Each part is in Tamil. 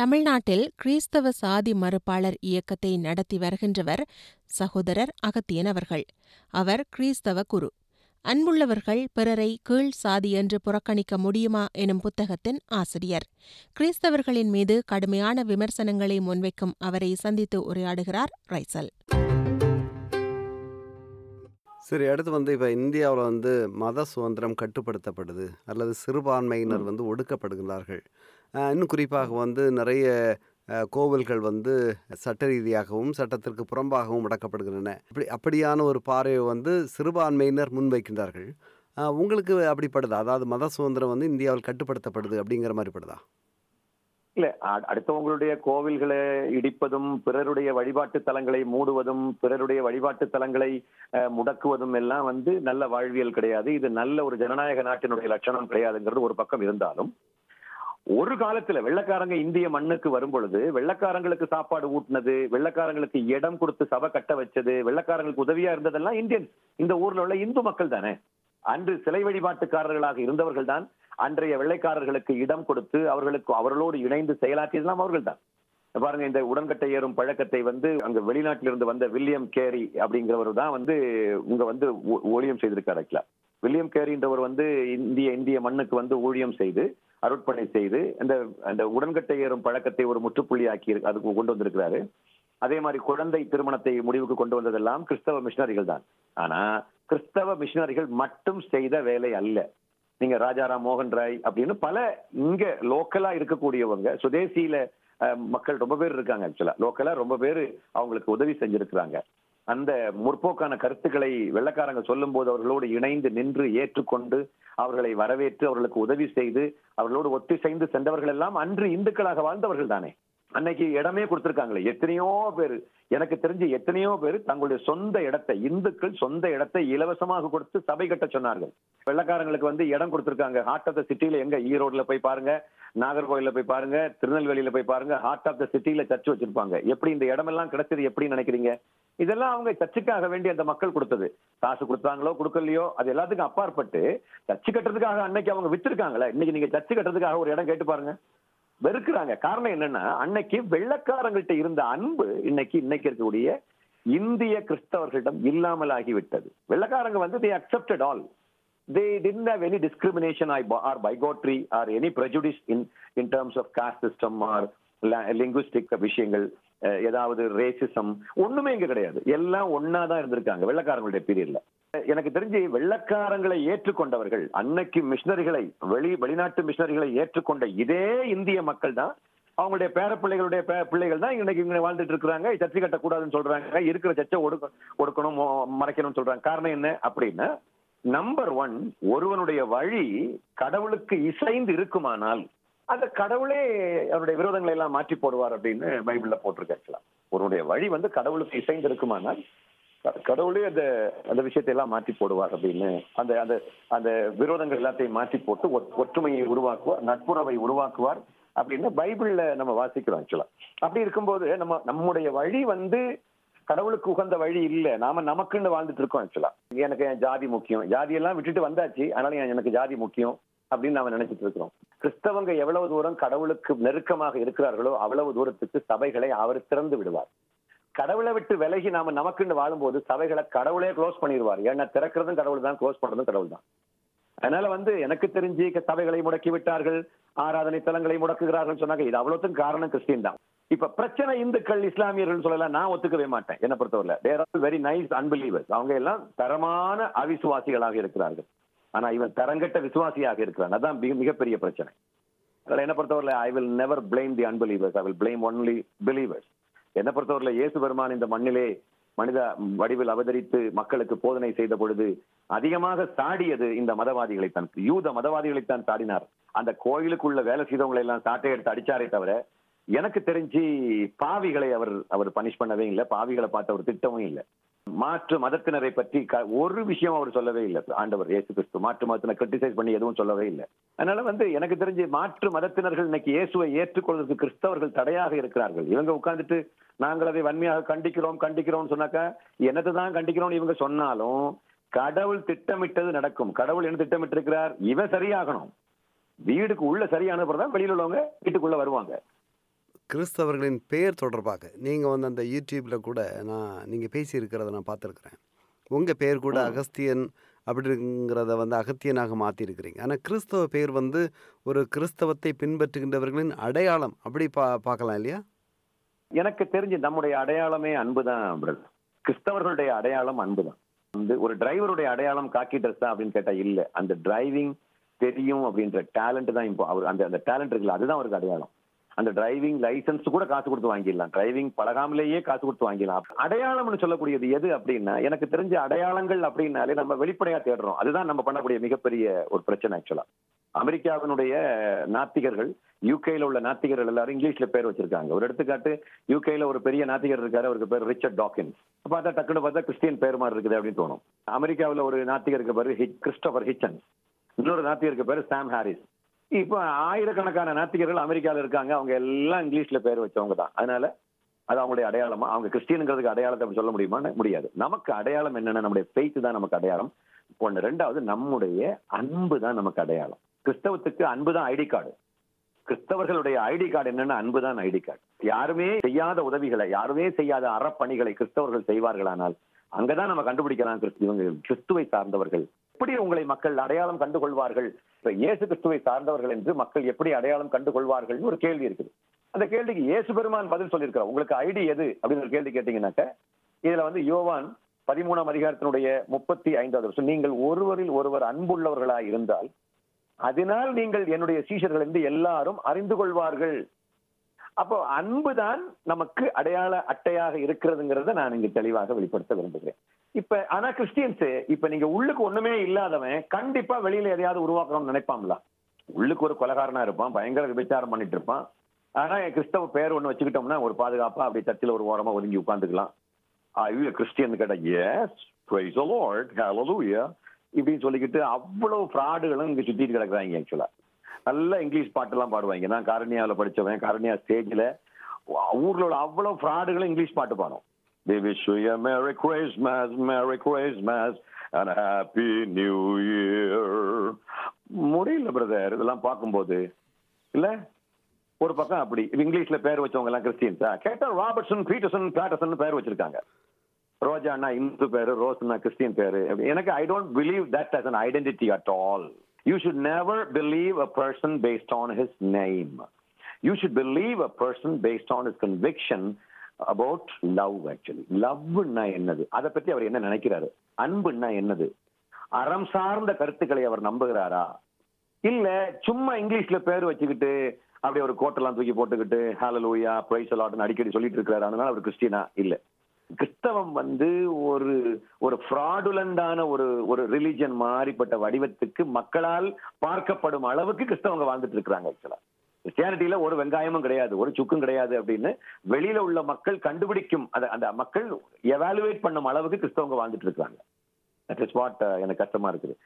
தமிழ்நாட்டில் கிறிஸ்தவ சாதி மறுப்பாளர் இயக்கத்தை நடத்தி வருகின்றவர் சகோதரர் அகத்தியன் அவர்கள். அவர் கிறிஸ்தவ குரு. அன்புள்ளவர்கள் பிறரை கீழ் சாதி என்று புறக்கணிக்க முடியுமா எனும் புத்தகத்தின் ஆசிரியர். கிறிஸ்தவர்களின் மீது கடுமையான விமர்சனங்களை முன்வைக்கும் அவரை சந்தித்து உரையாடுகிறார் ரைசல். சரி அடுத்து வந்து இப்போ இந்தியாவில் வந்து மத சுதந்திரம் கட்டுப்படுத்தப்படுது. அல்லது சிறுபான்மையினர் வந்து ஒடுக்கப்படுகிறார்கள். இன்னும் குறிப்பாக வந்து நிறைய கோவில்கள் வந்து சட்ட ரீதியாகவும் சட்டத்திற்கு புறம்பாகவும் முடக்கப்படுகின்றன இப்படி அப்படியான ஒரு பார்வையை வந்து சிறுபான்மையினர் முன்வைக்கின்றார்கள். உங்களுக்கு அப்படிப்படுதா? அதாவது மத சுதந்திரம் வந்து இந்தியாவில் கட்டுப்படுத்தப்படுது அப்படிங்கிற மாதிரி படுதா? இல்லை அ- அடுத்தவங்களுடைய கோவில்களை இடிப்பதும் பிறருடைய வழிபாட்டு தலங்களை மூடுவதும் பிறருடைய வழிபாட்டு தலங்களை முடக்குவதும் எல்லாம் வந்து நல்ல வாழ்வியல் கிடையாது. இது நல்ல ஒரு ஜனநாயக நாட்டினுடைய லட்சணம் கிடையாதுங்கிறது ஒரு பக்கம் இருந்தாலும் ஒரு காலத்துல வெள்ளக்காரங்க இந்திய மண்ணுக்கு வரும் பொழுது வெள்ளக்காரங்களுக்கு சாப்பாடு ஊட்டினது வெள்ளக்காரங்களுக்கு இடம் கொடுத்து சபை கட்ட வச்சது வெள்ளக்காரங்களுக்கு உதவியா இருந்ததெல்லாம் இந்தியன்ஸ் இந்த ஊர்ல உள்ள இந்து மக்கள் தானே. அன்று சிலை வழிபாட்டுக்காரர்களாக இருந்தவர்கள் தான் அன்றைய வெள்ளைக்காரர்களுக்கு இடம் கொடுத்து அவர்களுக்கு அவர்களோடு இணைந்து செயலாற்றியதெல்லாம் அவர்கள் தான். பாருங்க இந்த உடன்கட்டை ஏறும் பழக்கத்தை வந்து அங்க வெளிநாட்டிலிருந்து வந்த வில்லியம் கேரி அப்படிங்கிறவர் தான் வந்து உங்க வந்து ஊழியம் செய்திருக்காரு ஆக்சுவலா வில்லியம் கேரின்றவர் வந்து இந்திய இந்திய மண்ணுக்கு வந்து ஊழியம் செய்து அருட்பணி செய்து அந்த அந்த உடன்கட்டை ஏறும் பழக்கத்தை ஒரு முற்றுப்புள்ளியாக்கி அதுக்கு கொண்டு வந்திருக்கிறாரு. அதே மாதிரி குழந்தை திருமணத்தை முடிவுக்கு கொண்டு வந்ததெல்லாம் கிறிஸ்தவ மிஷினரிகள் தான். ஆனா கிறிஸ்தவ மிஷினரிகள் மட்டும் செய்த வேலை அல்ல. நீங்க ராஜாராம் மோகன் ராய் அப்படின்னு பல இங்க லோக்கலா இருக்கக்கூடியவங்க சுதேசியில மக்கள் ரொம்ப பேர் இருக்காங்க ஆக்சுவலா. லோக்கலா ரொம்ப பேர் அவங்களுக்கு உதவி செஞ்சிருக்கிறாங்க. அந்த முற்போக்கான கருத்துக்களை வெள்ளக்காரங்க சொல்லும் போது அவர்களோடு இணைந்து நின்று ஏற்றுக்கொண்டு அவர்களை வரவேற்று அவர்களுக்கு உதவி செய்து அவர்களோடு ஒத்திசைந்து சென்றவர்கள் எல்லாம் அன்று இந்துக்களாக வாழ்ந்தவர்கள் தானே. அன்னைக்கு இடமே கொடுத்திருக்காங்களே. எத்தனையோ பேர் எனக்கு தெரிஞ்சு எத்தனையோ பேர் தங்களுடைய சொந்த இடத்தை இந்துக்கள் சொந்த இடத்தை இலவசமாக கொடுத்து சபை கட்ட சொன்னார்கள். வெள்ளக்காரங்களுக்கு வந்து இடம் கொடுத்திருக்காங்க. ஹார்ட் ஆஃப் த சிட்டியில எங்க ஈரோட்ல போய் பாருங்க நாகர்கோயில்ல போய் பாருங்க திருநெல்வேலியில போய் பாருங்க ஹார்ட் ஆஃப் த சிட்டியில சர்ச் வச்சிருப்பாங்க. எப்படி இந்த இடமெல்லாம் கிடைச்சது எப்படி நினைக்கிறீங்க? இதெல்லாம் அவங்க சர்ச்சுக்காக வேண்டி அந்த மக்கள் கொடுத்தது. காசு கொடுத்தாங்களோ கொடுக்கலையோ அது எல்லாத்துக்கும் அப்பாற்பட்டு சர்ச்சு கட்டுறதுக்காக அன்னைக்கு அவங்க வித்திருக்காங்களே. இன்னைக்கு நீங்க சர்ச்சு கட்டுறதுக்காக ஒரு இடம் கேட்டு பாருங்க. வெறுக்கிறாங்க. காரணம் என்னன்னா அன்னைக்கு வெள்ளக்காரங்கள்ட்ட இருந்த அன்பு இன்னைக்கு இன்னைக்கு இருக்கக்கூடிய இந்திய கிறிஸ்தவர்களிடம் இல்லாமல் ஆகிவிட்டது வெள்ளக்காரங்க வந்து they accepted all they didn't have any discrimination or or bigotry or any prejudice in in terms of caste system or la- விஷயங்கள். ஏதாவது ரேசிசம் ஒண்ணுமே இங்க கிடையாது. எல்லாம் ஒன்னா தான் இருந்திருக்காங்க வெள்ளக்காரங்களுடைய பீரியட்ல எனக்கு தெரிஞ்சு வெள்ளக்காரங்களை ஏற்றுக்கொண்டவர்கள் அன்னைக்கு மிஷினரிகளை வெளி வெளிநாட்டு மிஷினரிகளை ஏற்றுக்கொண்ட இதே இந்திய மக்கள் தான் அவங்களுடைய பேர பிள்ளைகளுடைய பே- பிள்ளைகள் தான் இன்னைக்கு இங்க வாழ்ந்துட்டு இருக்கிறாங்க. சர்ச்சை கட்டக்கூடாதுன்னு சொல்றாங்க. இருக்கிற சர்ச்சை ஒடுக்க ஒடுக்கணும் மறைக்கணும்னு சொல்றாங்க. காரணம் என்ன அப்படின்னா நம்பர் ஒன் ஒருவனுடைய வழி கடவுளுக்கு இசைந்து இருக்குமானால் அந்த கடவுளே அவருடைய விரோதங்களை எல்லாம் மாற்றி போடுவார் அப்படின்னு பைபிள்ல போட்டிருக்கு ஆக்சுவலா ஒருவனுடைய வழி வந்து கடவுளுக்கு இசைந்து இருக்குமானால் க- கடவுளே அந்த அந்த விஷயத்தை எல்லாம் மாற்றி போடுவார் அப்படின்னு அந்த அந்த அந்த விரோதங்கள் எல்லாத்தையும் மாற்றி போட்டு ஒற்றுமையை உருவாக்குவார் நட்புறவை உருவாக்குவார் அப்படின்னு பைபிள்ல நம்ம வாசிக்கிறோம் ஆக்சுவலா அப்படி இருக்கும்போது நம்ம நம்முடைய வழி வந்து கடவுளுக்கு உகந்த வழி இல்லை. நாம நமக்குன்னு வாழ்ந்துட்டு இருக்கோம் ஆக்சுவலா எனக்கு என் ஜாதி முக்கியம். ஜாதி எல்லாம் விட்டுட்டு வந்தாச்சு. அதனால எனக்கு ஜாதி முக்கியம். அப்படின்னு நாம நினைச்சிட்டு இருக்கிறோம். கிறிஸ்தவங்க எவ்வளவு தூரம் கடவுளுக்கு நெருக்கமாக இருக்கிறார்களோ அவ்வளவு தூரத்துக்கு சபைகளை அவர் திறந்து விடுவார். கடவுளை விட்டு விலகி நாம நமக்குன்னு வாழும்போது சபைகளை கடவுளே க்ளோஸ் பண்ணிடுவார். ஏன்னா திறக்கிறதும் கடவுள் தான் க்ளோஸ் பண்றதும் கடவுள் தான். அதனால வந்து எனக்கு தெரிஞ்சு சபைகளை முடக்கி விட்டார்கள் ஆராதனை தலங்களை முடக்குகிறார்கள் சொன்னாங்க. இது அவ்வளவுக்கும் காரணம் கிறிஸ்டின் தான். இப்ப பிரச்சனை இந்துக்கள் இஸ்லாமியர்கள் சொல்லலாம் நான் ஒத்துக்கவே மாட்டேன். என்ன பொறுத்தவரை there are very nice unbelievers அவங்க எல்லாம் தரமான அவிசுவாசிகளாக இருக்கிறார்கள். ஆனா இவன் தரங்கட்ட விசுவாசியாக இருக்கிறான். அதான் மிக- மிகப்பெரிய பிரச்சனை. அதனால என்ன பொறுத்தவரை I will never blame the unbelievers I will blame only believers என்ன பொறுத்தவரையில இயேசு பெருமான் இந்த மண்ணிலே மனித வடிவில் அவதரித்து மக்களுக்கு போதனை செய்த பொழுது அதிகமாக சாடியது இந்த மதவாதிகளை தான். யூத மதவாதிகளைத்தான் சாடினார். அந்த கோயிலுக்குள்ள வேலை செய்தவங்களை எல்லாம் சாட்டை எடுத்து அடிச்சாரே தவிர எனக்கு தெரிஞ்சு பாவிகளை அவர் அவர் பனிஷ் பண்ணவே இல்லை. பாவிகளை பார்த்த ஒரு திட்டமும் இல்லை. மாற்று மதத்தினரை பற்றி ஒரு விஷயம் அவர் சொல்லவே இல்லை. ஆண்டவர் இயேசு கிறிஸ்து மாற்று மதத்தினர் கிரிட்டிசைஸ் பண்ணி எதுவும் சொல்லவே இல்லை. அதனால வந்து எனக்கு தெரிஞ்சு மாற்று மதத்தினர்கள் இன்னைக்கு இயேசுவை ஏற்றுக்கொள்வதற்கு கிறிஸ்தவர்கள் தடையாக இருக்கிறார்கள். இவங்க உட்கார்ந்துட்டு நாங்கள் அதை வன்மையாக கண்டிக்கிறோம் கண்டிக்கிறோம்னு சொன்னாக்கா என்னத்தை தான் கண்டிக்கிறோம்னு இவங்க சொன்னாலும் கடவுள் திட்டமிட்டது நடக்கும். கடவுள் என்ன திட்டமிட்டிருக்கிறார்? இவன் சரியாகணும். வீடுக்கு உள்ள சரியான தான் வெளியில உள்ளவங்க வீட்டுக்குள்ள வருவாங்க. கிறிஸ்தவர்களின் பெயர் தொடர்பாக நீங்கள் வந்து அந்த யூடியூப்பில் கூட நான் நீங்கள் பேசியிருக்கிறத நான் பார்த்துருக்குறேன். உங்கள் பெயர் கூட. அகஸ்தியன் அப்படிங்கிறத வந்து அகத்தியனாக மாற்றிருக்கிறீங்க ஆனால் கிறிஸ்தவ பெயர் வந்து ஒரு கிறிஸ்தவத்தை பின்பற்றுகின்றவர்களின் அடையாளம் அப்படி பா பார்க்கலாம் இல்லையா? எனக்கு தெரிஞ்சு நம்முடைய அடையாளமே அன்புதான் பிரதர் கிறிஸ்தவர்களுடைய அடையாளம் அன்புதான் வந்து ஒரு டிரைவருடைய அடையாளம் காக்கி ட்ரெஸ் தான் அப்படின்னு கேட்டா இல்ல. அந்த டிரைவிங் தெரியும் அப்படின்ற டேலண்ட் தான் இப்போ அவர் அந்த அந்த டேலண்ட் இருக்குல்ல அதுதான் அவருக்கு அடையாளம். அந்த டிரைவிங் லைசன்ஸ் கூட காசு கொடுத்து வாங்கிடலாம். டிரைவிங் பழகாமலேயே காசு கொடுத்து வாங்கிடலாம். அடையாளம்னு சொல்லக்கூடியது எது அப்படின்னா எனக்கு தெரிஞ்ச அடையாளங்கள் அப்படின்னாலே நம்ம வெளிப்படையா தேடுறோம். அதுதான் நம்ம பண்ணக்கூடிய மிகப்பெரிய ஒரு பிரச்சனை ஆக்சுவலா அமெரிக்காவினுடைய நாத்திகர்கள் யூகேல உள்ள நாத்திகர்கள் எல்லாரும் இங்கிலீஷ்ல பேர் வச்சிருக்காங்க. ஒரு எடுத்துக்காட்டு யூகேல ஒரு பெரிய நாத்திகர் இருக்காரு அவருக்கு பேர் ரிச்சர்ட் டாக்கின்ஸ் பார்த்தா டக்குனு பார்த்தா கிறிஸ்டியன் பேர் மாதிரி இருக்குது அப்படின்னு தோணும். அமெரிக்காவில் ஒரு நாத்திகருக்கு பேர் ஹிச் கிறிஸ்டோபர் ஹிச்சன்ஸ் இன்னொரு நாத்திகருக்கு பேர் சாம் ஹாரிஸ் இப்போ ஆயிரக்கணக்கான நாத்திகர்கள் அமெரிக்காவில் இருக்காங்க. அவங்க எல்லாம் இங்கிலீஷ்ல பேர் வச்சவங்க தான். அதனால அது அவங்களுடைய அடையாளமா அவங்க கிறிஸ்டியனுங்கிறதுக்கு அடையாளத்தை அப்படி சொல்ல முடியுமான்னு முடியாது. நமக்கு அடையாளம் என்னன்னா நம்முடைய பெய்த்து தான் நமக்கு அடையாளம். ஒன்று ரெண்டாவது நம்முடைய அன்பு தான் நமக்கு அடையாளம். கிறிஸ்தவத்துக்கு அன்பு தான் ஐடி கார்டு. கிறிஸ்தவர்களுடைய ஐடி கார்டு என்னன்னா அன்பு தான் ஐடி கார்டு. யாருமே செய்யாத உதவிகளை யாருமே செய்யாத அறப்பணிகளை கிறிஸ்தவர்கள் செய்வார்களானால் அங்கதான் நம்ம கண்டுபிடிக்கலாம். கிறிஸ்து- இவங்க கிறிஸ்துவை சார்ந்தவர்கள். எப்படி உங்களை மக்கள் அடையாளம் கண்டுகொள்வார்கள்? இப்ப இயேசு கிறிஸ்துவை சார்ந்தவர்கள் என்று மக்கள் எப்படி அடையாளம் கண்டுகொள்வார்கள் ஒரு கேள்வி இருக்குது. அந்த கேள்விக்கு இயேசு பெருமான் பதில் சொல்லியிருக்கிறார். உங்களுக்கு ஐடி எது? அப்படின்னு ஒரு கேள்வி கேட்டீங்கன்னாக்க இதுல வந்து யோவான் பதிமூணாம் அதிகாரத்தினுடைய முப்பத்தி ஐந்தாவது வருஷம். நீங்கள் ஒருவரில் ஒருவர் அன்புள்ளவர்களாய் இருந்தால் அதனால் நீங்கள் என்னுடைய சீஷர்கள் என்று எல்லாரும் அறிந்து கொள்வார்கள். அப்போ அன்புதான் நமக்கு அடையாள அட்டையாக இருக்கிறதுங்கிறத நான் இங்க தெளிவாக வெளிப்படுத்த விரும்புகிறேன். இப்ப ஆனா கிறிஸ்டியன்ஸ் இப்ப நீங்க உள்ளுக்கு ஒண்ணுமே இல்லாதவன் கண்டிப்பா வெளியில எதையாவது உருவாக்கணும்னு நினைப்பாங்களா உள்ளுக்கு ஒரு கொலகாரனா இருப்பான் பயங்கர விபச்சாரம் பண்ணிட்டு இருப்பான். ஆனா கிறிஸ்தவ பேர் ஒண்ணு வச்சுக்கிட்டோம்னா ஒரு பாதுகாப்பா அப்படி தட்டில ஒரு ஓரமா ஒதுங்கி உட்காந்துக்கலாம் ஐயோ கிறிஸ்டியன் கேட்டா எஸ் இப்படின்னு சொல்லிக்கிட்டு அவ்வளவு ஃப்ராடுகளும் இங்க சுத்திட்டு கிடக்குறாங்க ஆக்சுவலா நல்ல இங்கிலீஷ் பாட்டெல்லாம் பாடுவாங்க. நான் காரணியாவில் படிச்சவன் காரணியா ஸ்டேஜில் ஊரில் உள்ள ஃப்ராடுகளும் இங்கிலீஷ் பாட்டு பாடும். They wish you a Merry Christmas, Merry Christmas, and Happy New Year. முடியல பிரதர் இதெல்லாம் பார்க்கும்போது இல்லை? ஒரு பக்கம் அப்படி. இங்கிலீஷில் இங்கிலீஷ்ல பேர் வச்சவங்க எல்லாம் கிறிஸ்டியன்ஸா? கேட்டா ராபர்ட்ஸன் பீட்டர்சன் பேட்டர்சன் பேர் வச்சிருக்காங்க. ரோஜானா இந்து பேர் ரோஸ்னா கிறிஸ்டியன் பேர். எனக்கு I don't believe that as an identity at all you should never believe a person based on his name. You should believe a person based on his conviction about love actually லவ்னா என்னது? அதை பத்தி அவர் என்ன நினைக்கிறாரு? அன்புன்னா என்னது? அறம் சார்ந்த கருத்துக்களை அவர் நம்புகிறாரா? இல்ல சும்மா இங்கிலீஷ்ல பேர் வச்சுக்கிட்டு அப்படியே ஒரு கோட்டெல்லாம் தூக்கி போட்டுக்கிட்டு ஹாலலூயா பிரைஸ் அலாட்னு அடிக்கடி சொல்லிட்டு இருக்கிறாரு. அதனால அவர் கிறிஸ்டினா? இல்ல. கிறிஸ்தவம் வந்து ஒரு ஒரு ஃப்ராடுலண்டான ஒரு ஒரு ரிலிஜன் மாறிப்பட்ட வடிவத்துக்கு மக்களால் பார்க்கப்படும் அளவுக்கு கிறிஸ்தவங்க வாழ்ந்துட்டு இருக்கிறாங்க ஆக்சுவலா கிறிஸ்டியானிட்டியில ஒரு வெங்காயமும் கிடையாது ஒரு சுக்கும் கிடையாது அப்படின்னு வெளியில உள்ள மக்கள் கண்டுபிடிக்கும் அந்த அந்த மக்கள் எவாலுவேட் பண்ணும் அளவுக்கு கிறிஸ்தவங்க வாழ்ந்துட்டு இருக்காங்க தட் இஸ் வாட் எனக்கு கஷ்டமா இருக்குது.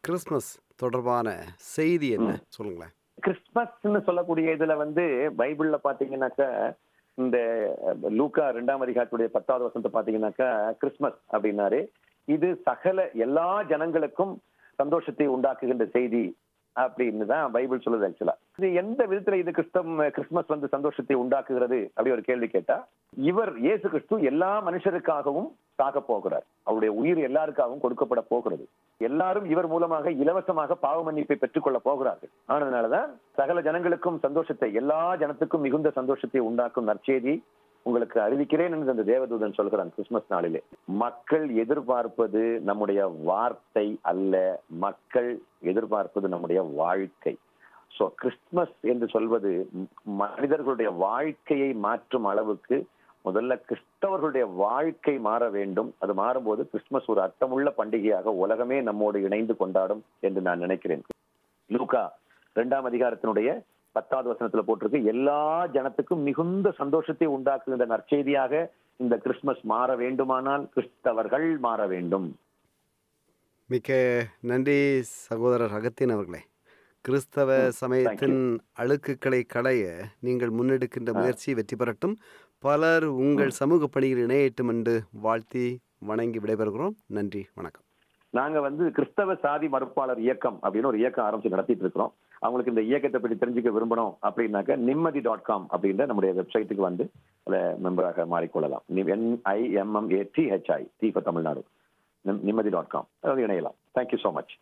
கிறிஸ்மஸ் தொடர்பான செய்தி என்ன? சொல்லுங்களேன். கிறிஸ்மஸ்னு சொல்லக்கூடிய இதுல வந்து பைபிள்ல பாத்தீங்கன்னாக்க இந்த லூக்கா ரெண்டாம் அதிகாரத்துடைய பத்தாவது வசனத்தை பாத்தீங்கன்னாக்கா கிறிஸ்மஸ் அப்படின்னாரு. இது சகல எல்லா ஜனங்களுக்கும் சந்தோஷத்தை உண்டாக்குகின்ற செய்தி அப்படின்னு தான் பைபிள் சொல்லுது ஆக்சுவலா இது எந்த விதத்துல இது கிறிஸ்தம் கிறிஸ்மஸ் வந்து சந்தோஷத்தை உண்டாக்குகிறது அப்படி ஒரு கேள்வி கேட்டா இவர் இயேசு கிறிஸ்து எல்லா மனுஷருக்காகவும் சாக போகிறார் அவருடைய உயிர் எல்லாருக்காகவும் கொடுக்கப்பட போகிறது. எல்லாரும் இவர் மூலமாக இலவசமாக பாவ மன்னிப்பை பெற்றுக்கொள்ள போகிறார்கள். ஆனதுனாலதான் சகல ஜனங்களுக்கும் சந்தோஷத்தை எல்லா ஜனத்துக்கும் மிகுந்த சந்தோஷத்தை உண்டாக்கும் நற்செய்தி உங்களுக்கு அறிவிக்கிறேன் என்று அந்த தேவதூதன் சொல்கிறான் கிறிஸ்துமஸ் நாளிலே. மக்கள் எதிர்பார்ப்பது நம்முடைய வார்த்தை அல்ல. மக்கள் எதிர்பார்ப்பது நம்முடைய வாழ்க்கை. சோ கிறிஸ்துமஸ் என்று சொல்வது மனிதர்களுடைய வாழ்க்கையை மாற்றும் அளவுக்கு முதல்ல கிறிஸ்தவர்களுடைய வாழ்க்கை மாற வேண்டும். அது மாறும்போது கிறிஸ்துமஸ் ஒரு அர்த்தமுள்ள பண்டிகையாக உலகமே நம்மோடு இணைந்து கொண்டாடும் என்று நான் நினைக்கிறேன். லூக்கா இரண்டாம் அதிகாரத்தினுடைய பத்தாவது வசனத்துல போட்டிருக்கு எல்லா ஜனத்துக்கும் மிகுந்த சந்தோஷத்தை உண்டாக்குகின்ற நற்செய்தியாக இந்த கிறிஸ்துமஸ் மாற வேண்டுமானால் கிறிஸ்தவர்கள் மாற வேண்டும். மிக்க நன்றி சகோதரர் அகத்தியன் அவர்களே. கிறிஸ்தவ சமயத்தின் அழுக்குகளை களைய நீங்கள் முன்னெடுக்கின்ற முயற்சி வெற்றி பெறட்டும். பலர் உங்கள் சமூக பணியில் இணையட்டும் என்று வாழ்த்தி வணங்கி விடைபெறுகிறோம். நன்றி வணக்கம். நாங்க வந்து கிறிஸ்தவ சாதி மறுப்பாளர் இயக்கம் அப்படின்னு ஒரு இயக்கம் ஆரம்பிச்சு நடத்திட்டு இருக்கிறோம். அவங்களுக்கு இந்த இயக்கத்தை பற்றி தெரிஞ்சுக்க விரும்பணும் அப்படின்னாக்க நிம்மதி டாட் காம் அப்படின்ற நம்முடைய வெப்சைட்டுக்கு வந்து மெம்பராக மாறிக்கொள்ளலாம். N I M M A D H I T for Tamil Nadu. Nimmadhi dot com அதாவது இணையலாம். Thank you so much